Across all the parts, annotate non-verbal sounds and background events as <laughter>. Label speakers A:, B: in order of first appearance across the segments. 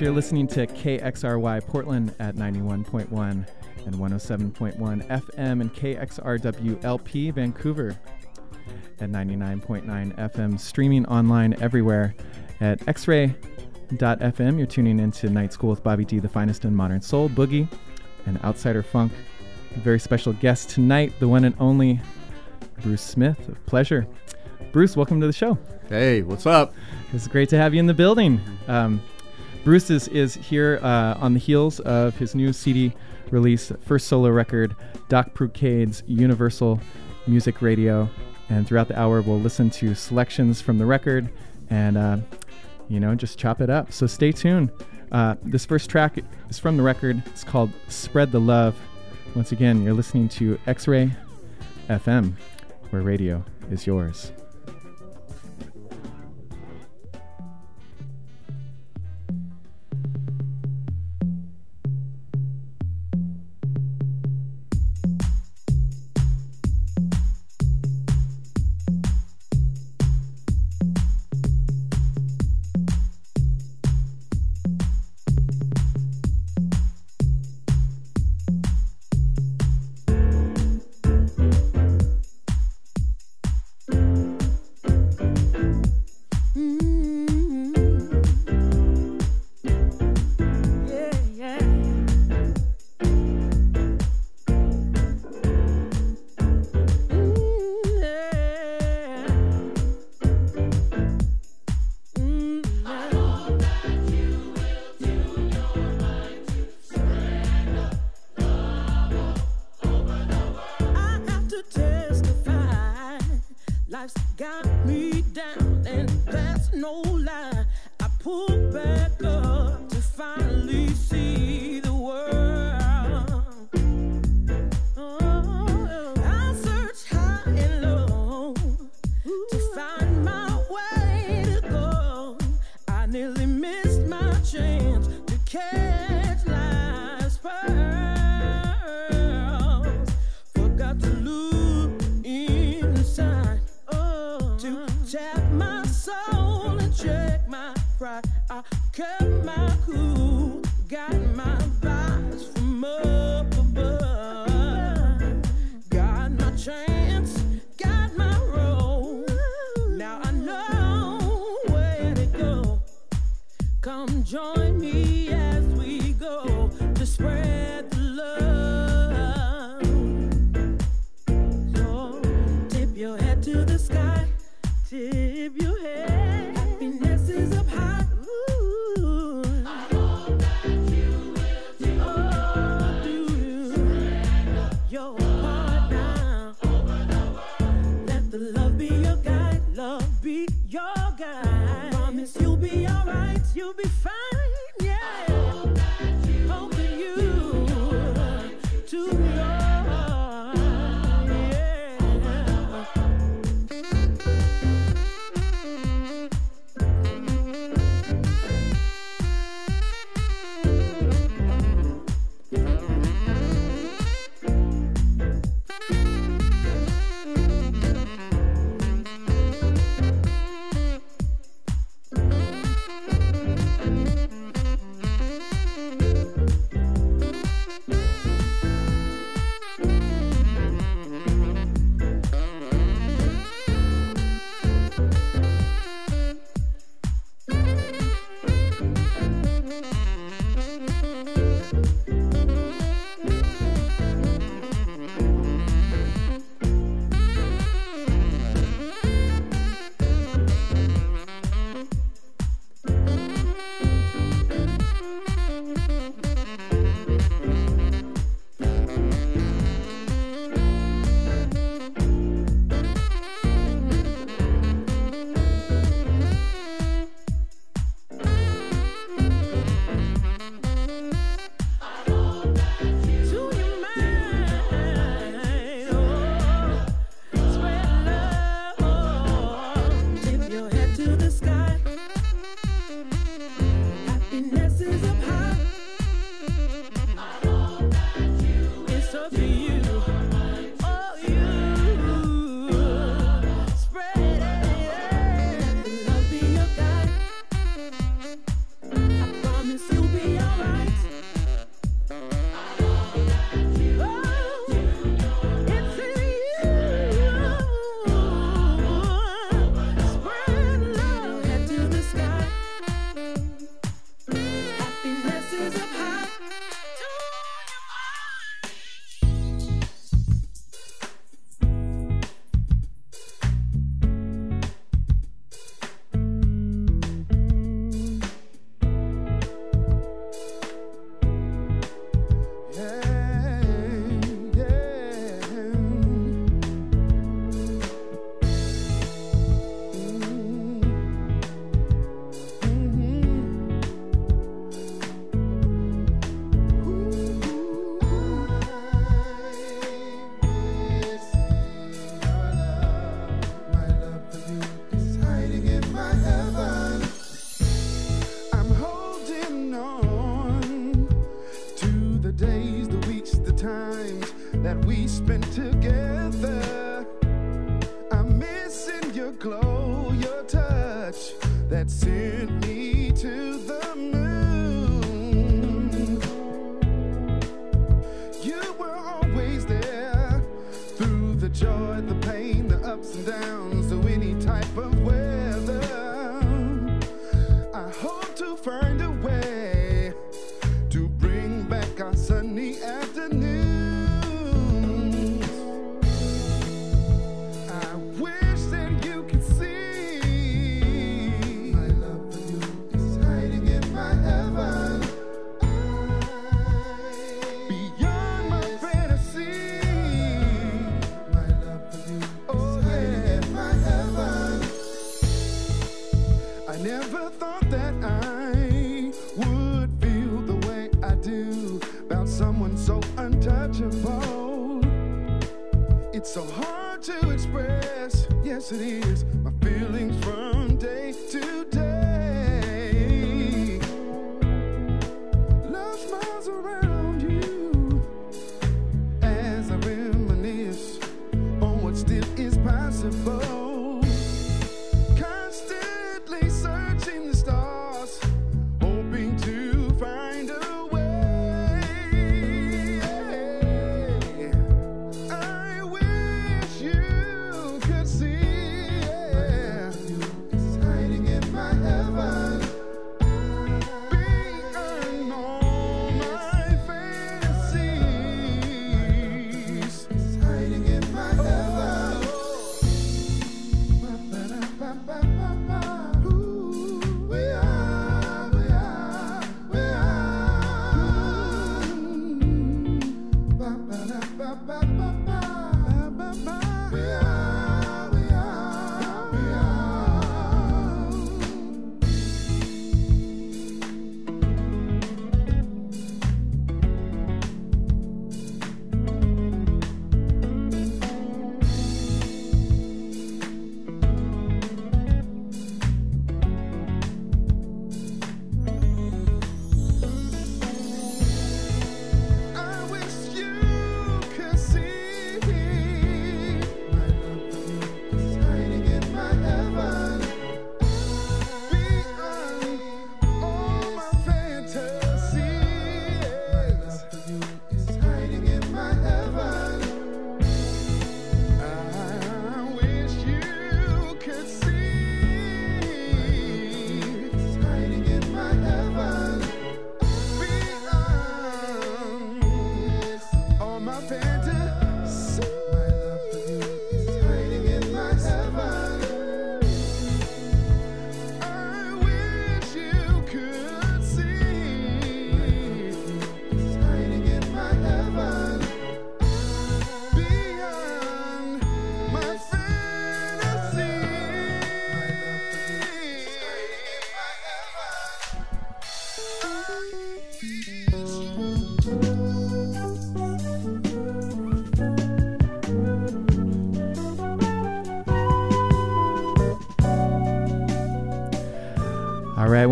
A: You're listening to KXRY Portland at 91.1 and 107.1 FM and KXRWLP Vancouver at 99.9 FM, streaming online everywhere at xray.fm. You're tuning into Night School with Bobby D, the finest in modern soul, boogie, and outsider funk. A very special guest tonight, the one and only Bruce Smith of Pleasure. Bruce, welcome to the show.
B: Hey, what's up?
A: It's great to have you in the building. Um, Bruce is, is here uh, on the heels of his new CD release, first solo record, Doc Prucade's Universal Music Radio. And throughout the hour, we'll listen to selections from the record and, uh, you know, just chop it up. So stay tuned. Uh, this first track is from the record. It's called Spread the Love. Once again, you're listening to X Ray FM, where radio is yours.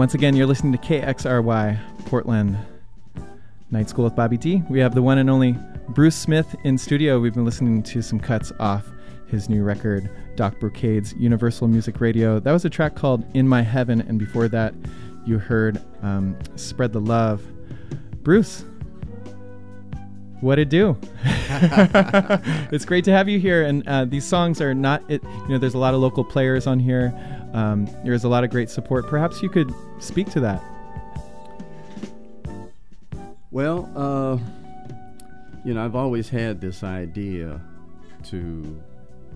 C: Once again, you're listening to KXRY Portland Night School with Bobby D. We have the one and only Bruce Smith in studio. We've been listening to some cuts off his new record, Doc Brocade's Universal Music Radio. That was a track called In My Heaven, and before that, you heard um, Spread the Love. Bruce, what it do? <laughs> <laughs> it's great to have you here, and uh, these songs are not. It, you know, there's a lot of local players on here. Um, there's a lot of great support. Perhaps you could speak to that.
B: Well, uh, you know, I've always had this idea to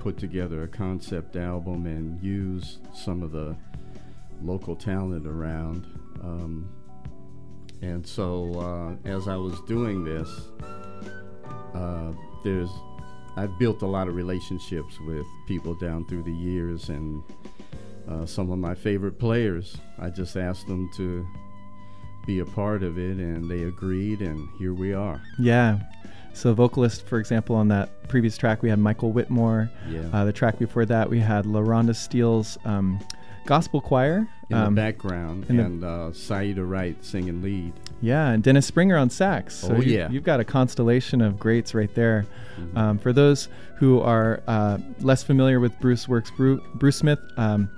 B: put together a concept album and use some of the local talent around. Um, and so, uh, as I was doing this, uh, there's I've built a lot of relationships with people down through the years, and uh, some of my favorite players. I just asked them to be a part of it, and they agreed, and here we are.
C: Yeah. So, vocalist, for example, on that previous track, we had Michael Whitmore.
B: Yeah.
C: Uh, the track before that, we had LaRhonda Steele's um, gospel choir.
B: in
C: Um,
B: the background,
C: in the-
B: and uh, Saida Wright singing lead.
C: Yeah, and Dennis Springer on sax. So
B: Oh,
C: you,
B: yeah.
C: You've got a constellation of greats right there.
B: Mhm.
C: Um, for those who are uh, less familiar with Bruce Works, Bru- Bruce Smith, um,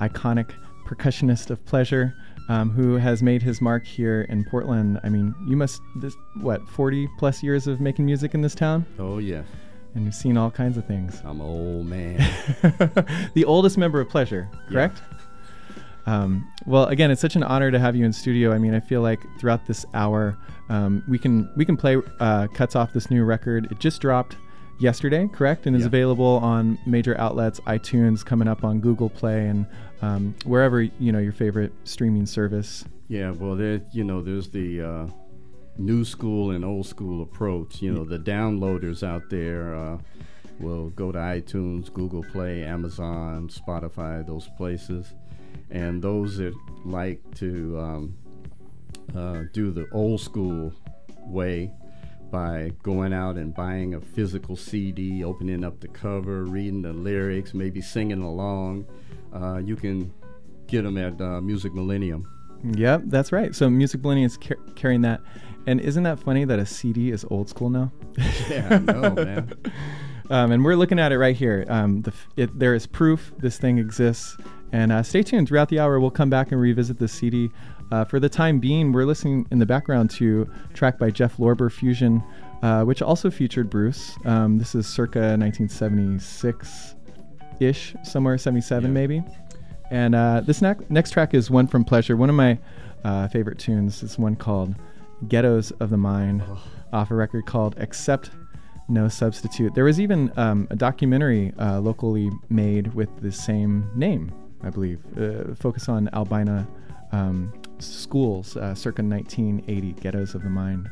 C: iconic percussionist of pleasure, um, who has made his mark here in Portland. I mean, you must, this, what, 40 plus years of making music in this town?
B: Oh yeah,
C: And you've seen all kinds of things.
B: I'm an old man. <laughs>
C: the oldest member of Pleasure, correct? Um, well, again, it's such an honor to have you in studio. I mean, I feel like throughout this hour, um, we can we can play uh, cuts off this new record. It just dropped yesterday, correct, and is
B: Yeah.
C: available on major outlets, iTunes, coming up on Google Play, and um, wherever you know your favorite streaming service.
B: yeah, well, there, you know, there's the uh, new school and old school approach. You know, the downloaders out there uh, will go to iTunes, Google Play, Amazon, Spotify, those places, and those that like to um, uh, do the old school way by going out and buying a physical CD, opening up the cover, reading the lyrics, maybe singing along. Uh, you can get them at uh, Music Millennium.
C: Yep, that's right. So Music Millennium is car- carrying that. And isn't that funny that a CD is old school now? <laughs>
B: Yeah, I know, man. <laughs>
C: Um, and we're looking at it right here. Um, the, f- it, there is proof this thing exists. And uh, stay tuned. Throughout the hour, we'll come back and revisit the CD. Uh, for the time being, we're listening in the background to a track by Jeff Lorber Fusion, uh, which also featured Bruce. Um, this is circa 1976 ish, somewhere 77
B: Yeah.
C: maybe. And uh, this ne- next track is one from Pleasure. One of my uh, favorite tunes is one called Ghettos of the Mind, off a record called Accept No Substitute. There was even um, a documentary uh, locally made with the same name, I believe, uh, focus on albina um, schools uh, circa 1980, Ghettos of the Mind.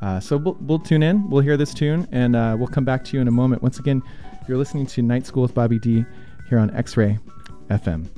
C: Uh, so we'll, we'll tune in, we'll hear this tune, and uh, we'll come back to you in a moment. Once again, you're listening to Night School with Bobby D here on X Ray FM.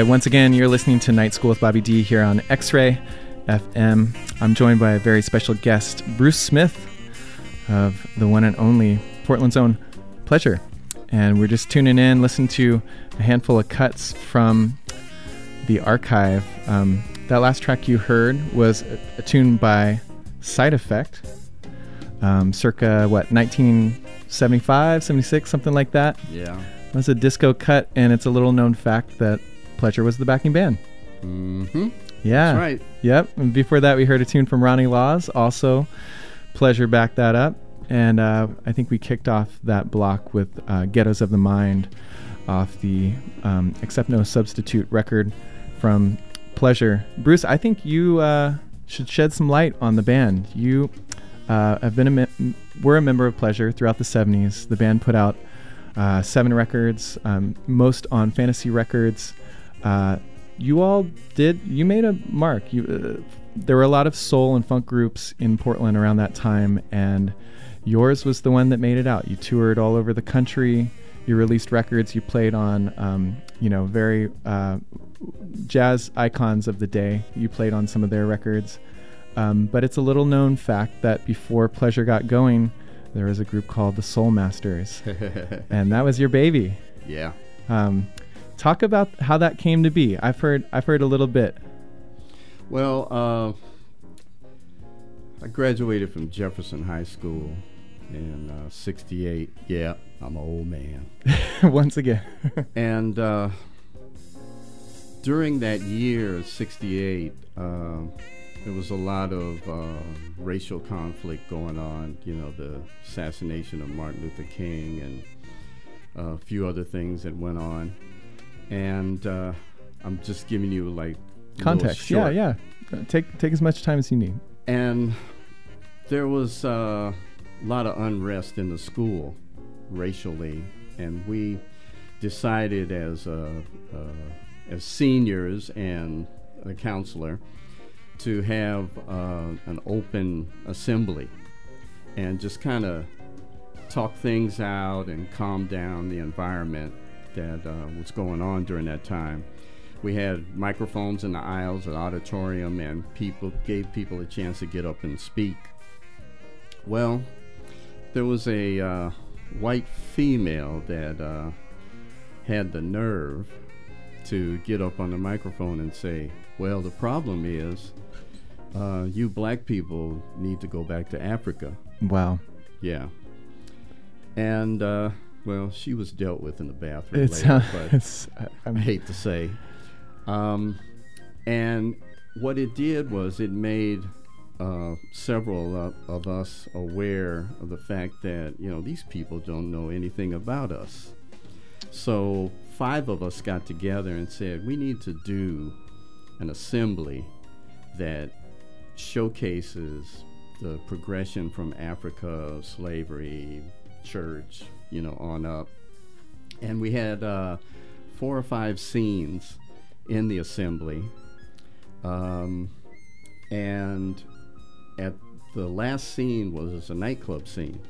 C: right, once again, you're listening to Night School with Bobby D here on X Ray FM. I'm joined by a very special guest, Bruce Smith of the one and only Portland's own Pleasure. And we're just tuning in, listening to a handful of cuts from the archive. Um, that last track you heard was a, a tune by Side Effect, um, circa what, 1975, 76, something like that.
B: Yeah.
C: It was a disco cut, and it's a little known fact that Pleasure was the backing band.
B: Mm-hmm.
C: Yeah.
B: That's right.
C: Yep. And before that, we heard a tune from Ronnie Laws. Also, Pleasure backed that up. And uh, I think we kicked off that block with uh, Ghettos of the Mind off the um, Accept No Substitute record from Pleasure. Bruce, I think you uh, should shed some light on the band. You uh, have been a me- were a member of Pleasure throughout the 70s. The band put out uh, seven records, um, most on Fantasy Records. Uh, you all did. You made a mark. You uh, there were a lot of soul and funk groups in Portland around that time, and yours was the one that made it out. You toured all over the country. You released records. You played on, um, you know, very uh, jazz icons of the day. You played on some of their records. Um, but it's a little known fact that before Pleasure got going, there was a group called the Soul Masters, <laughs> and that was your baby.
B: yeah.
C: Um, talk about how that came to be. I've heard I've heard a little bit.
B: Well, uh, I graduated from Jefferson High School in uh, 68. Yeah, I'm an old man. <laughs>
C: Once again, <laughs>
B: And uh, during that year, 68, uh, there was a lot of uh, racial conflict going on. You know, the assassination of Martin Luther King and a few other things that went on. And uh, I'm just giving you like
C: context. Yeah, yeah. Take take as much time as you need.
B: and there was uh, a lot of unrest in the school racially, and we decided as uh, uh, as seniors and a counselor to have uh, an open assembly and just kind of talk things out and calm down the environment that uh, was going on during that time. We had microphones in the aisles the auditorium, and people gave people a chance to get up and speak. Well, there was a uh, white female that uh, had the nerve to get up on the microphone and say, "Well, the problem is, uh, you black people need to go back to Africa."
C: Wow.
B: Yeah. And uh, well, she was dealt with in the bathroom <laughs>
C: It's,
B: later,
C: uh,
B: but
C: it's I-
B: hate to say. Um, and what it did was it made uh, several uh, of us aware of the fact that you know these people don't know anything about us. So five of us got together and said we need to do an assembly that showcases the progression from Africa, slavery, church, you know, on up. And we had uh, four or five scenes in the assembly. Um, and at the last scene was a nightclub scene.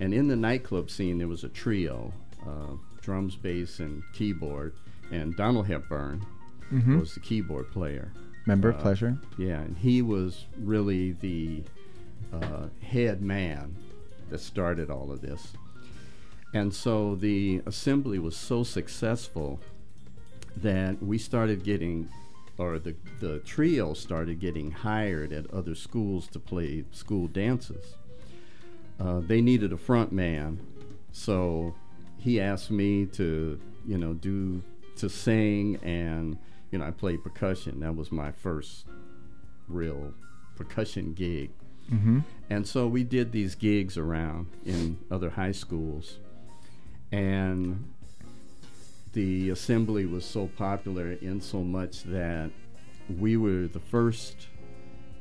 B: And in the nightclub scene, there was a trio uh, drums, bass, and keyboard. And Donald Hepburn
C: Mhm.
B: was the keyboard player.
C: member of
B: uh,
C: pleasure.
B: Yeah, and he was really the uh, head man that started all of this. And so the assembly was so successful that we started getting, or the, the trio started getting hired at other schools to play school dances. Uh, they needed a front man, so he asked me to, you know, do to sing, and you know, I played percussion. That was my first real percussion gig.
C: Mm-hmm.
B: And so we did these gigs around in other high schools. And the assembly was so popular in so much that we were the first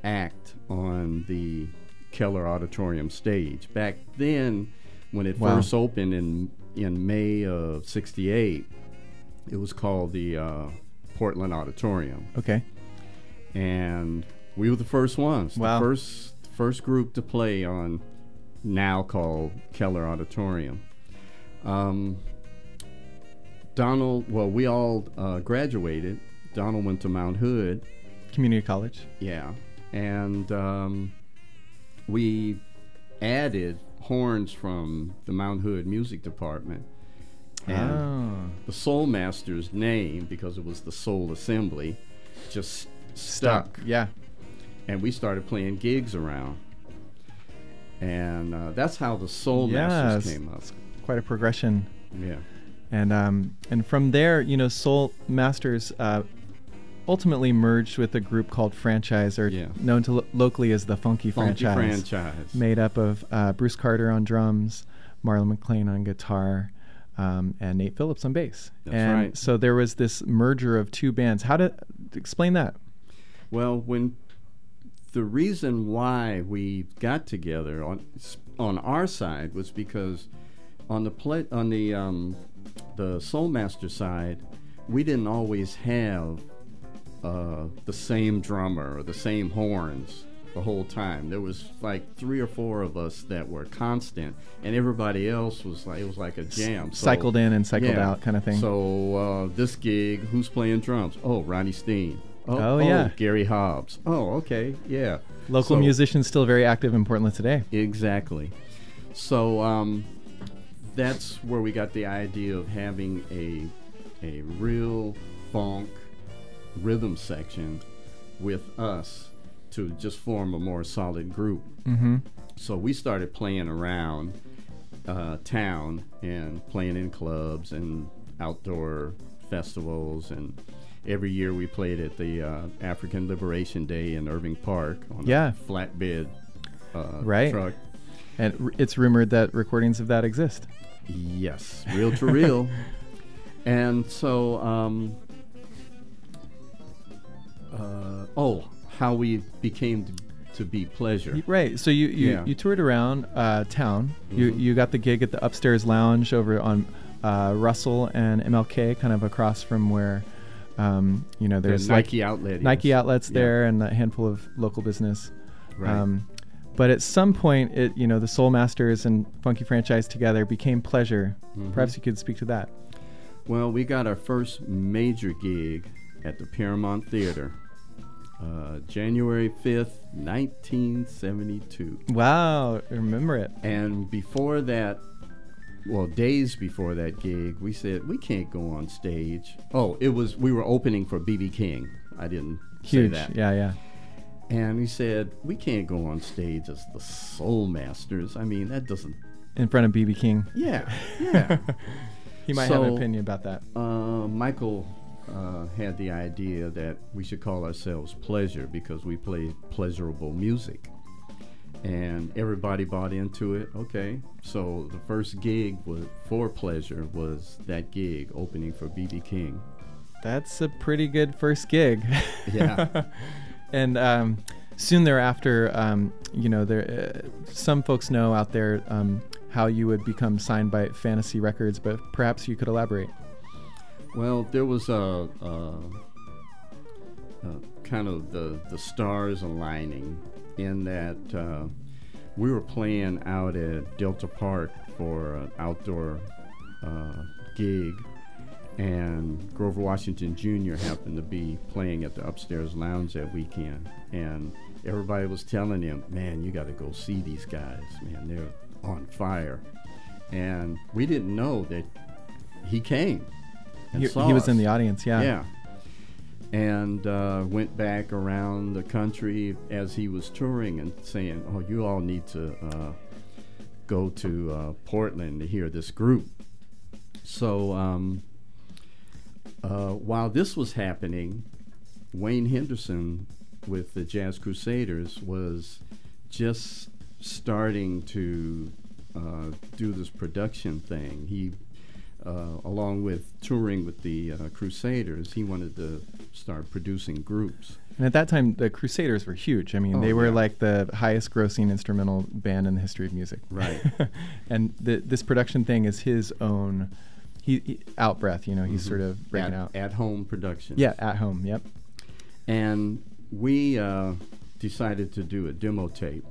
B: act on the Keller Auditorium stage. Back then, when it
C: Wow.
B: first opened in, in May of 68, it was called the uh, Portland Auditorium
C: Okay.
B: and we were the first ones.
C: Wow.
B: The first first group to play on now called Keller Auditorium. Um, Donald, well, we all uh, graduated. Donald went to Mount Hood,
C: Community college.
B: yeah, and um, we added horns from the Mount Hood Music Department. And
C: oh.
B: the Soul Master's name, because it was the Soul Assembly, just stuck
C: Yeah.
B: and we started playing gigs around. And uh, that's how the Soul Masters
C: Yes.
B: came up.
C: Quite a progression.
B: Yeah.
C: And um, and from there, you know, Soul Masters uh, ultimately merged with a group called Franchise, or
B: Yeah.
C: known to lo- locally as the Funky,
B: Funky
C: Franchise,
B: franchise.
C: made up of uh, Bruce Carter on drums, Marlon McClain on guitar, um, and Nate Phillips on bass.
B: That's
C: and
B: right.
C: so there was this merger of two bands. How to explain that?
B: Well, when the reason why we got together on on our side was because on the play, on the um, the Soul Master side, we didn't always have uh, the same drummer or the same horns the whole time. There was like three or four of us that were constant, and everybody else was like it was like a jam. So-
C: cycled in and cycled
B: yeah.
C: out kind of thing.
B: So uh, this gig, who's playing drums? Oh, Ronnie Steen.
C: Oh, yeah.
B: Gary Hobbs. Oh, okay, yeah.
C: Local
B: So-
C: musicians still very active in Portland today.
B: Exactly. So um, that's where we got the idea of having a a real funk rhythm section with us to just form a more solid group.
C: Mm-hmm.
B: So we started playing around uh, town and playing in clubs and outdoor festivals. And every year we played at the uh, African Liberation Day in Irving Park on
C: Yeah.
B: a flatbed uh,
C: Right.
B: truck.
C: And it's rumored that recordings of that exist.
B: Yes, reel to reel. <laughs> and so, um, uh, oh, how we became to, be pleasure.
C: Right. So you you,
B: Yeah.
C: you toured around uh, town. You
B: Mhm.
C: you got the gig at the upstairs lounge over on uh, Russell and MLK, kind of across from where um, you know
B: The
C: there's like
B: Nike outlet.
C: Nike
B: yes.
C: outlets
B: Yeah.
C: there and a handful of local business.
B: Right.
C: Um, but at some point, it you know the Soul Masters and Funky Franchise together became Pleasure.
B: Mhm.
C: Perhaps you could speak to that.
B: Well, we got our first major gig at the Paramount Theater, uh, January 5th, 1972.
C: Wow, remember it.
B: And before that, well, days before that gig, we said we can't go on stage. Oh, it was we were opening for BB King. I didn't
C: Huge.
B: say that.
C: Yeah, yeah.
B: And we said we can't go on stage as the Soul Masters. I mean, that doesn't.
C: In front of BB King.
B: Yeah, <laughs> yeah.
C: he might have an opinion about that.
B: Uh, Michael uh, had the idea that we should call ourselves Pleasure because we play pleasurable music. And everybody bought into it. Okay. So the first gig was for Pleasure was that gig opening for BB King.
C: That's a pretty good first gig.
B: Yeah. <laughs>
C: and um, soon thereafter, um, you know, there uh, some folks know out there um, how you would become signed by Fantasy Records, but perhaps you could elaborate.
B: Well, there was a, a, a kind of the, the stars aligning in that uh, we were playing out at Delta Park for an outdoor uh, gig, and Grover Washington Jr. happened to be playing at the upstairs lounge that weekend, and everybody was telling him, "Man, you got to go see these guys. Man, they're on fire." And we didn't know that he came.
C: He, he was in the audience, yeah.
B: Yeah. And uh, went back around the country as he was touring and saying, "Oh, you all need to uh, go to uh, Portland to hear this group." So um, uh, while this was happening, Wayne Henderson with the Jazz Crusaders was just starting to uh, do this production thing. He, uh, along with touring with the uh, Crusaders, he wanted to start producing groups.
C: And at that time, the Crusaders were huge. I mean,
B: Oh,
C: they were
B: yeah.
C: like the highest grossing instrumental band in the history of music.
B: Right. <laughs>
C: and the, this production thing is his own, he, he out breath. You know, he's
B: Mhm.
C: sort of breaking
B: at,
C: out.
B: at home production.
C: yeah, at home. Yep.
B: And we uh, decided to do a demo tape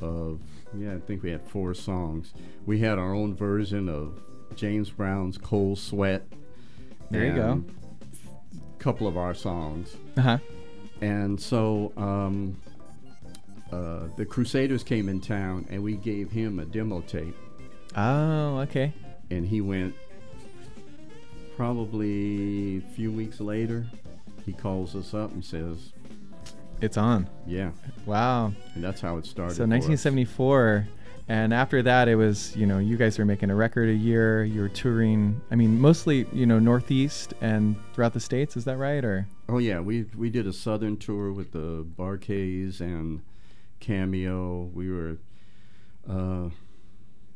B: of, yeah, I think we had four songs. We had our own version of James Brown's Cold Sweat.
C: There you go.
B: A couple of our songs.
C: Uh huh.
B: And so um, uh, the Crusaders came in town and we gave him a demo tape.
C: Oh, okay.
B: And he went probably a few weeks later. He calls us up and says,
C: It's on.
B: Yeah.
C: Wow.
B: And that's how it started.
C: So
B: for us.
C: 1974, and after that, it was you know you guys were making a record a year. You were touring. I mean, mostly you know Northeast and throughout the states. Is that right? Or
B: Oh yeah, we we did a southern tour with the Bar-Kays and Cameo. We were uh,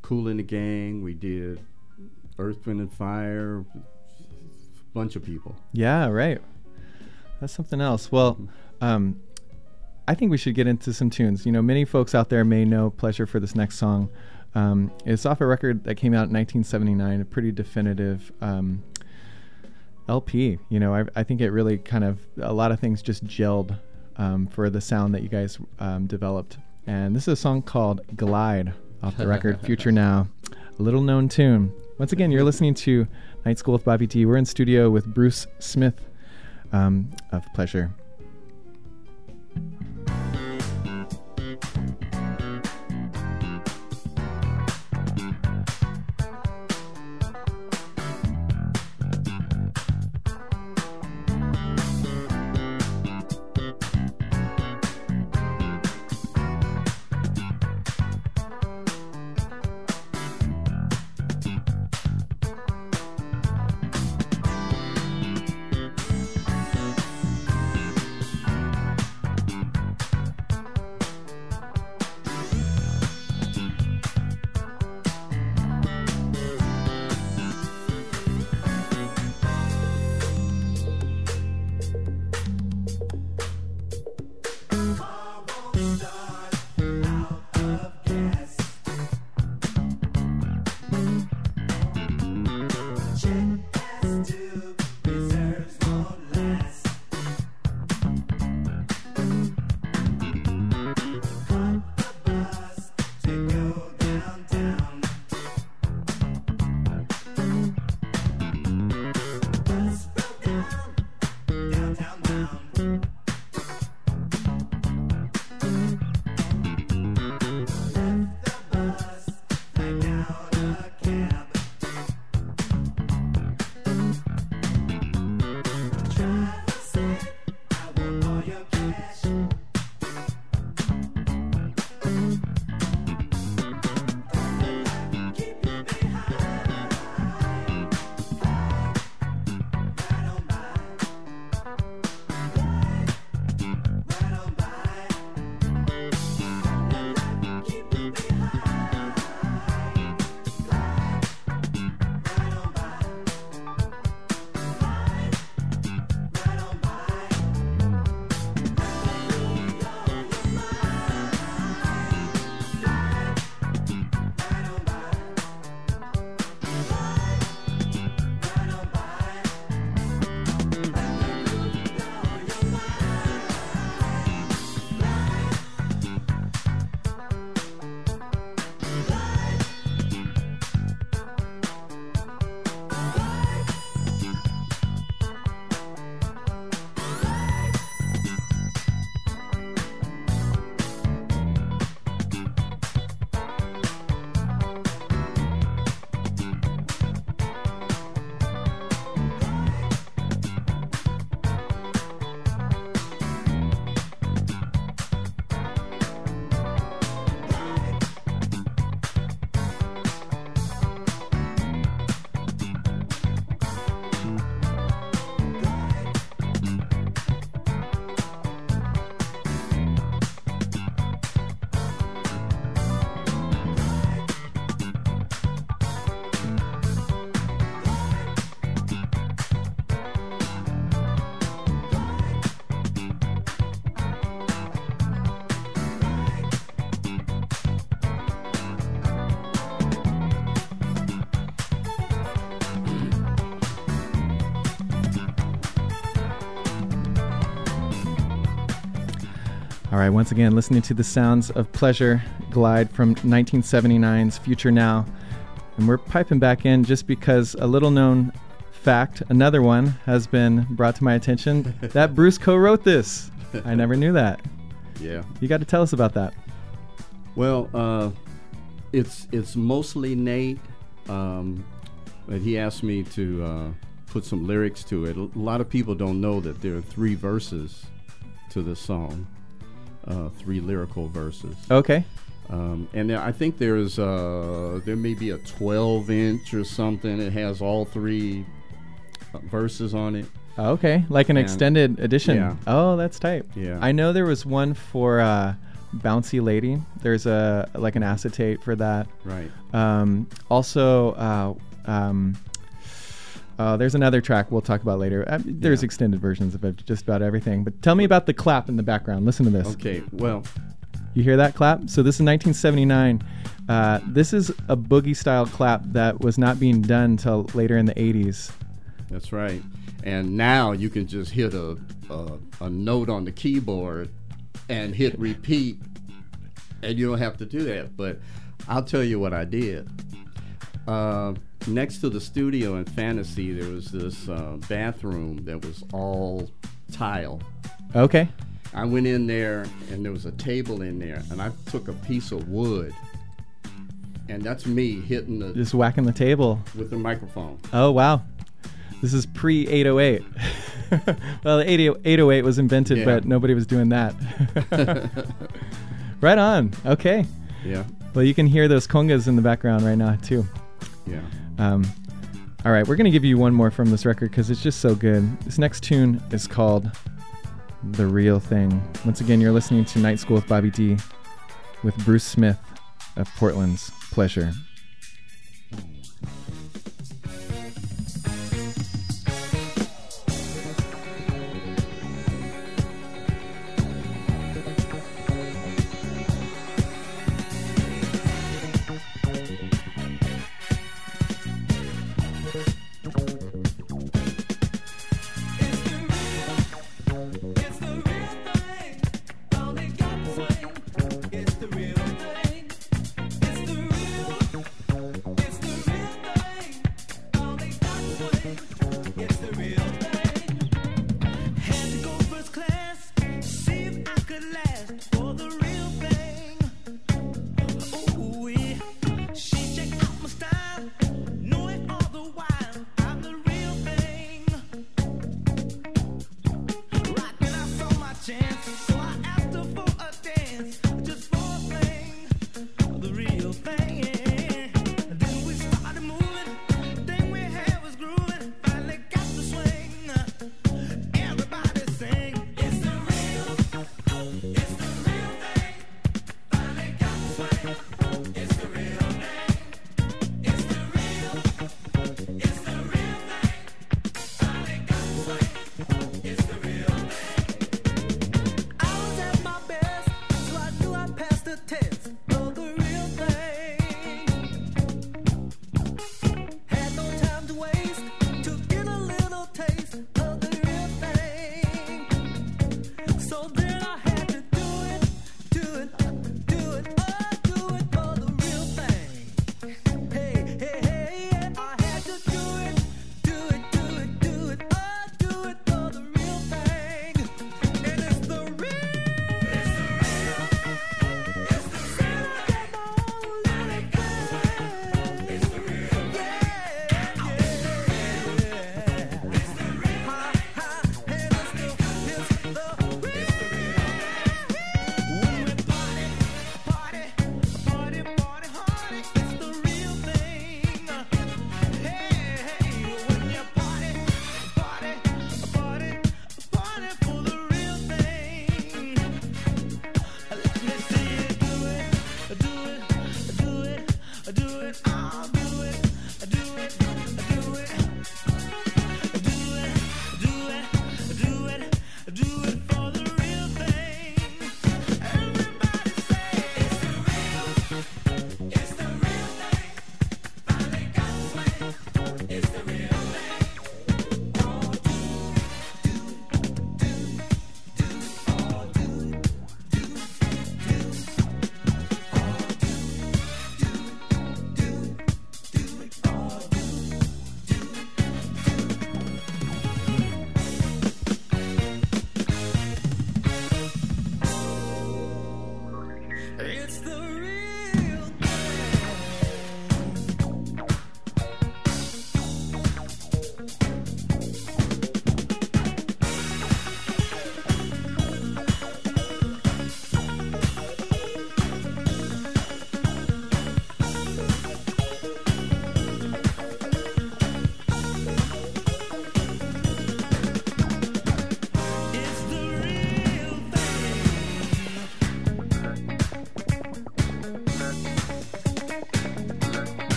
B: Kool and the Gang. We did Earth, Wind and Fire. Bunch of people.
C: yeah, right. That's something else. Well,
B: Mhm.
C: um, I think we should get into some tunes. You know, many folks out there may know "Pleasure" for this next song. Um, it's off a record that came out in 1979, a pretty definitive um, LP. You know, I, I think it really kind of a lot of things just gelled um, for the sound that you guys um, developed. And this is a song called "Glide" off the record "Future <laughs> Now," a little known tune. Once again, you're listening to Night School with Bobby D. We're in studio with Bruce Smith um, of Pleasure. Right, once again, listening to the sounds of pleasure glide from 1979's Future Now. And we're piping back in just because a little known fact, another one, has been brought to my attention <laughs> that Bruce co wrote this. I never knew that.
B: Yeah.
C: You got to tell us about that.
B: Well, uh, it's it's mostly Nate, um, but he asked me to uh, put some lyrics to it. A lot of people don't know that there are three verses to the song, uh, three lyrical verses,
C: Okay.
B: um, and I think there's uh, there may be a 12 inch or something. It has all three uh, verses on it.
C: Okay. Like an
B: And-
C: extended edition.
B: Yeah.
C: Oh, that's tight.
B: Yeah.
C: I know there was one for uh, Bouncy Lady. There's a like an acetate for that.
B: Right.
C: Um, also, uh, um, uh, there's another track we'll talk about later. Uh, there's
B: Yeah.
C: extended versions of it, just about everything. But tell me about the clap in the background. Listen to this.
B: Okay. Well,
C: You hear that clap? So this is 1979. Uh, this is a boogie style clap that was not being done till later in the 80s.
B: That's right. And now you can just hit a, a, a note on the keyboard and hit repeat, and you don't have to do that. But I'll tell you what I did. Next to the studio in Fantasy, there was this uh, bathroom that was all tile.
C: Okay.
B: I went in there, and there was a table in there, and I took a piece of wood, and that's me hitting the
C: Just whacking the table.
B: with the microphone.
C: Oh, wow. This is pre 808. <laughs> well, the 808 was invented,
B: Yeah.
C: but nobody was doing that. <laughs> <laughs> right on. Okay.
B: Yeah,
C: Well, you can hear those congas in the background right now, too.
B: yeah.
C: Um, all right, we're going to give you one more from this record because it's just so good. This next tune is called The Real Thing. Once again, you're listening to Night School with Bobby D with Bruce Smith of Portland's Pleasure.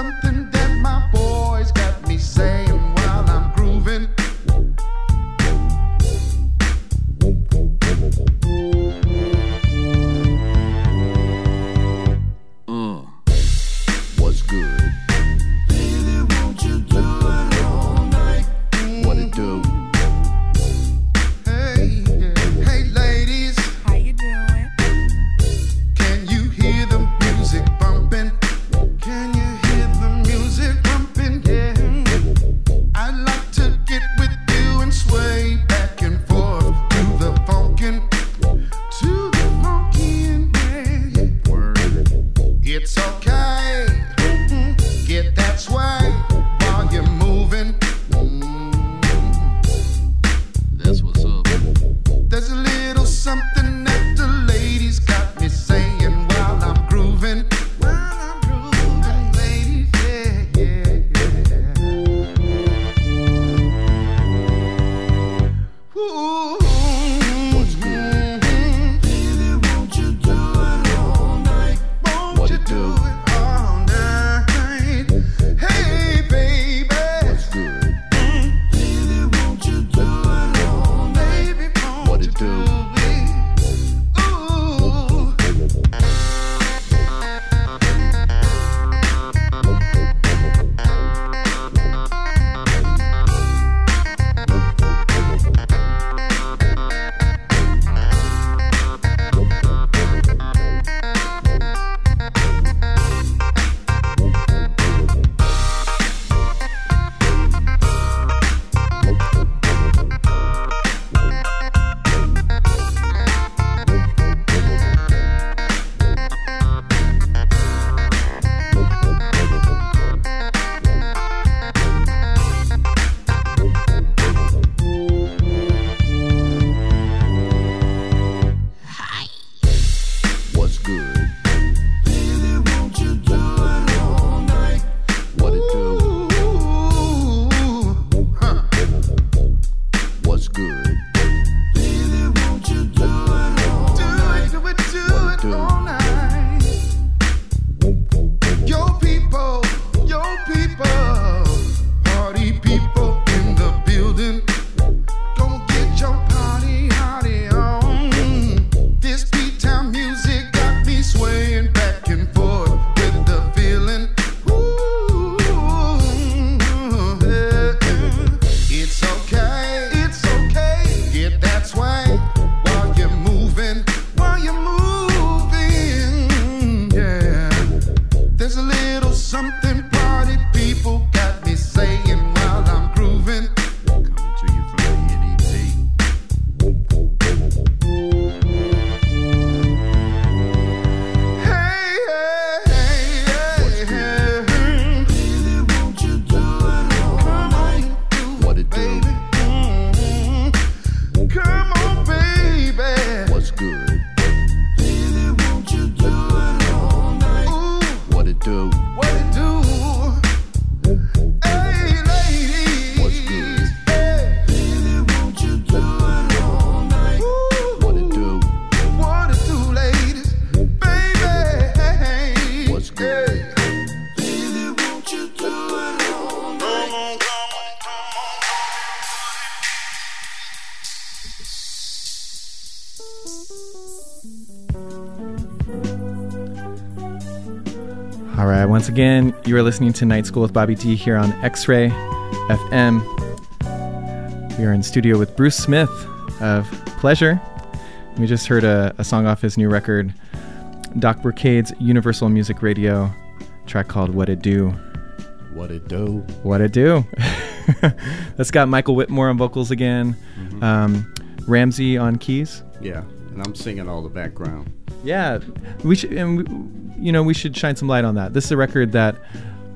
C: something once again, you are listening to Night School with Bobby D here on X Ray FM. We are in studio with Bruce Smith of Pleasure. We just heard a, a song off his new record, Doc Brocade's Universal Music Radio, track called What It Do.
B: What it do?
C: What It Do. <laughs> That's got Michael Whitmore on vocals again, um, Ramsey on keys.
B: Yeah, and I'm singing all the background.
C: Yeah, we should, and we, you know, we should shine some light on that. This is a record that,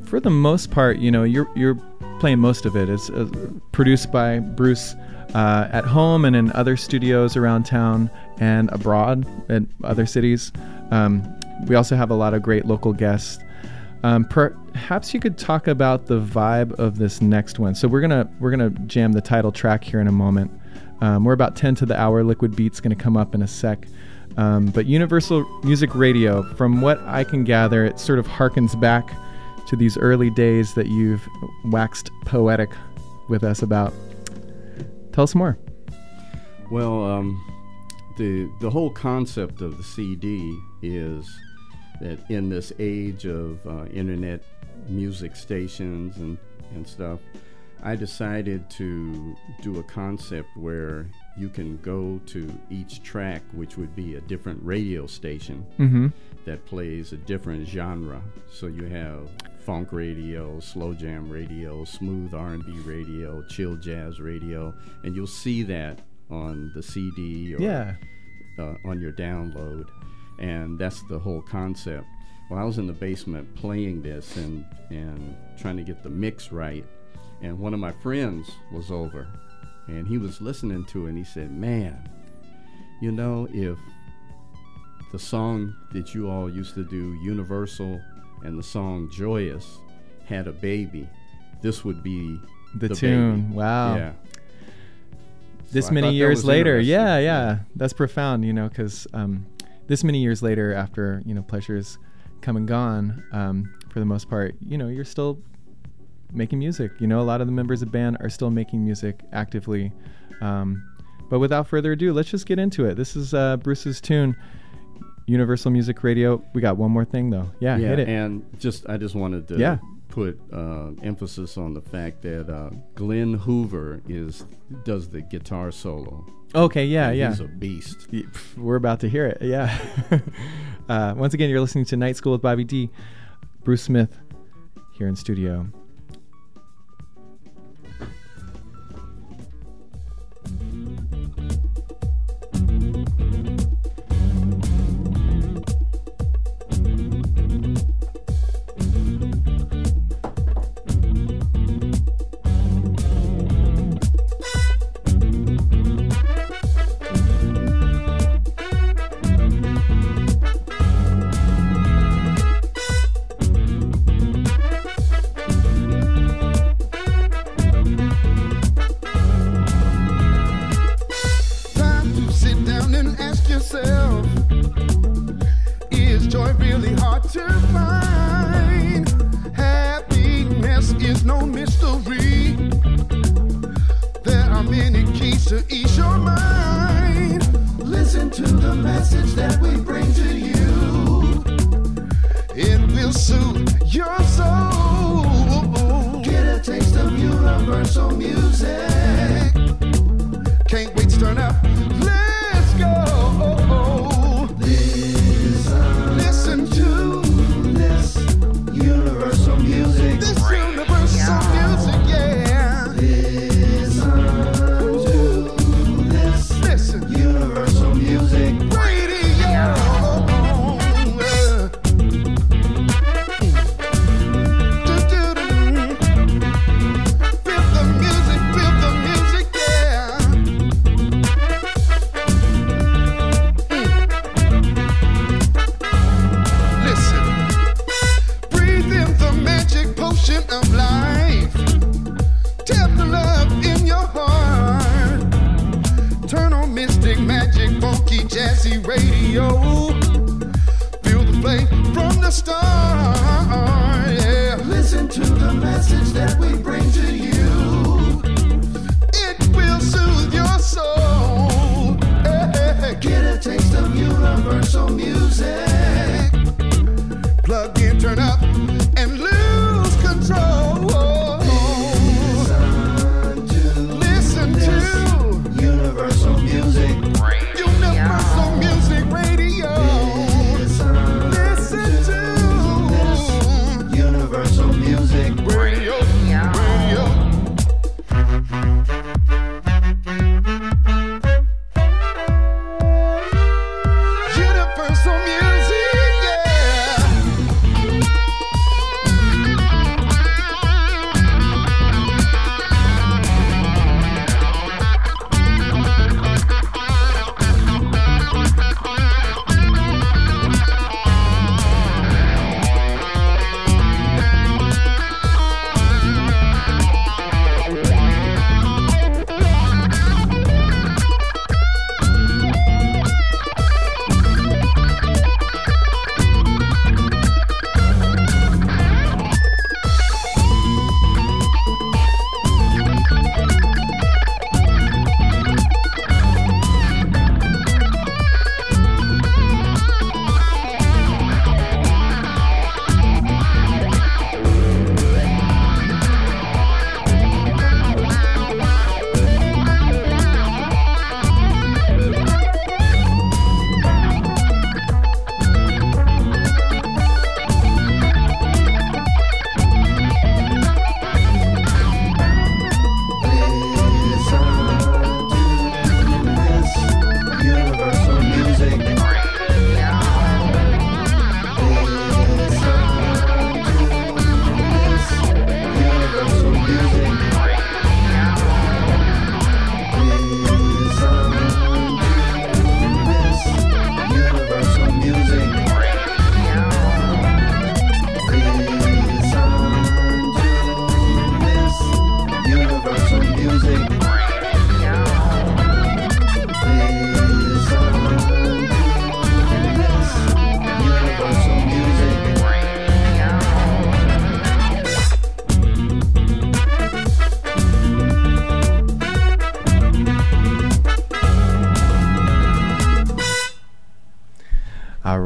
C: for the most part, you know, you're you're playing most of it. It's uh, produced by Bruce uh, at home and in other studios around town and abroad in other cities. Um, we also have a lot of great local guests. Um, perhaps you could talk about the vibe of this next one. So we're gonna we're gonna jam the title track here in a moment. Um, we're about 10 to the hour. Liquid Beat's gonna come up in a sec. Um, but Universal Music Radio, from what I can gather, it sort of harkens back to these early days that you've waxed poetic with us about. Tell us more.
B: Well, um, the the whole concept of the CD is that in this age of uh, internet music stations and and stuff, I decided to do a concept where you can go to each track, which would be a different radio station
C: Mm-hmm.
B: that plays a different genre. So you have funk radio, slow jam radio, smooth R&B radio, chill jazz radio, and you'll see that on the CD or
C: Yeah.
B: uh, on your download, and that's the whole concept. Well, I was in the basement playing this and and trying to get the mix right, and one of my friends was over, and he was listening to it, and he said, "Man, you know if the song that you all used to do, Universal, and the song Joyous, had a baby, this would be
C: The,
B: the
C: tune.
B: baby."
C: Wow.
B: Yeah.
C: This
B: So
C: many years later. Yeah, yeah. That's profound, you know, because um, this many years later, after, you know, Pleasure's come and gone, um, for the most part, you know, you're still making music. You know, a lot of the members of the band are still making music actively. Um, but without further ado, let's just get into it. This is uh, Bruce's tune, Universal Music Radio. We got one more thing, though. Yeah,
B: yeah,
C: hit it.
B: and just I just wanted to
C: Yeah.
B: put uh, emphasis on the fact that uh, Glenn Hoover is does the guitar solo.
C: okay, yeah,
B: And
C: yeah.
B: He's a beast.
C: We're about to hear it. Yeah. <laughs> uh, once again, you're listening to Night School with Bobby D. Bruce Smith here in studio.
D: Is no mystery. There are many keys to ease your mind. Listen to the message that we bring to you. It will soothe your soul. Get a taste of universal music.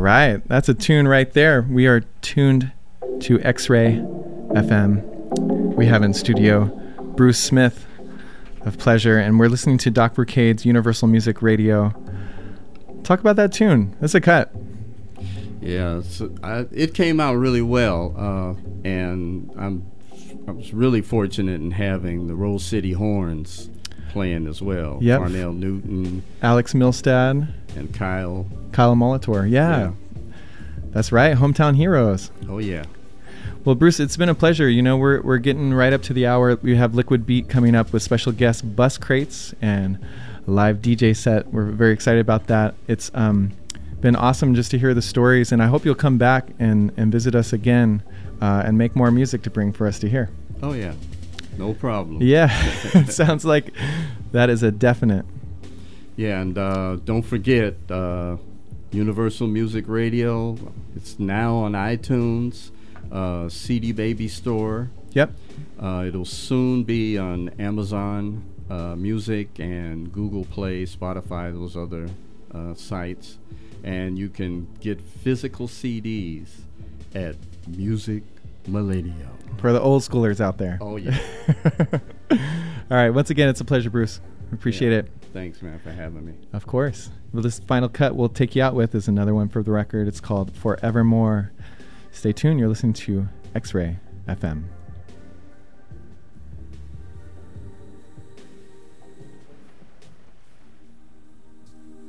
C: Right, that's a tune right there. We are tuned to X Ray FM. We have in studio Bruce Smith of Pleasure, and we're listening to Doc Brocade's Universal Music Radio. Talk about that tune. That's a cut.
B: Yeah, I, it came out really well, uh, and I'm I was really fortunate in having the Roll City Horns playing as well.
C: Yep.
B: Parnell Newton
C: Alex Milstad,
B: and Kyle.
C: Kyle Molitor. Yeah,
B: Yeah.
C: that's right. Hometown heroes.
B: Oh yeah.
C: Well, Bruce, it's been a pleasure. You know, we're, we're getting right up to the hour. We have Liquid Beat coming up with special guest Bus Crates and a live DJ set. We're very excited about that. It's um, been awesome just to hear the stories, and I hope you'll come back and, and visit us again uh, and make more music to bring for us to hear.
B: Oh yeah. No problem.
C: Yeah, <laughs> it sounds like that is a definite.
B: Yeah, and uh, don't forget uh, Universal Music Radio. It's now on iTunes, uh, CD Baby Store.
C: Yep.
B: Uh, it'll soon be on Amazon uh, Music and Google Play, Spotify, those other uh, sites. And you can get physical CDs at Music Millennium.
C: For the old schoolers out there.
B: Oh, yeah. <laughs>
C: All right. Once again, it's a pleasure, Bruce. Appreciate
B: Yeah.
C: it.
B: Thanks, man, for having me.
C: Of course. Well, this final cut we'll take you out with is another one for the record. It's called Forevermore. Stay tuned. You're listening to X Ray FM.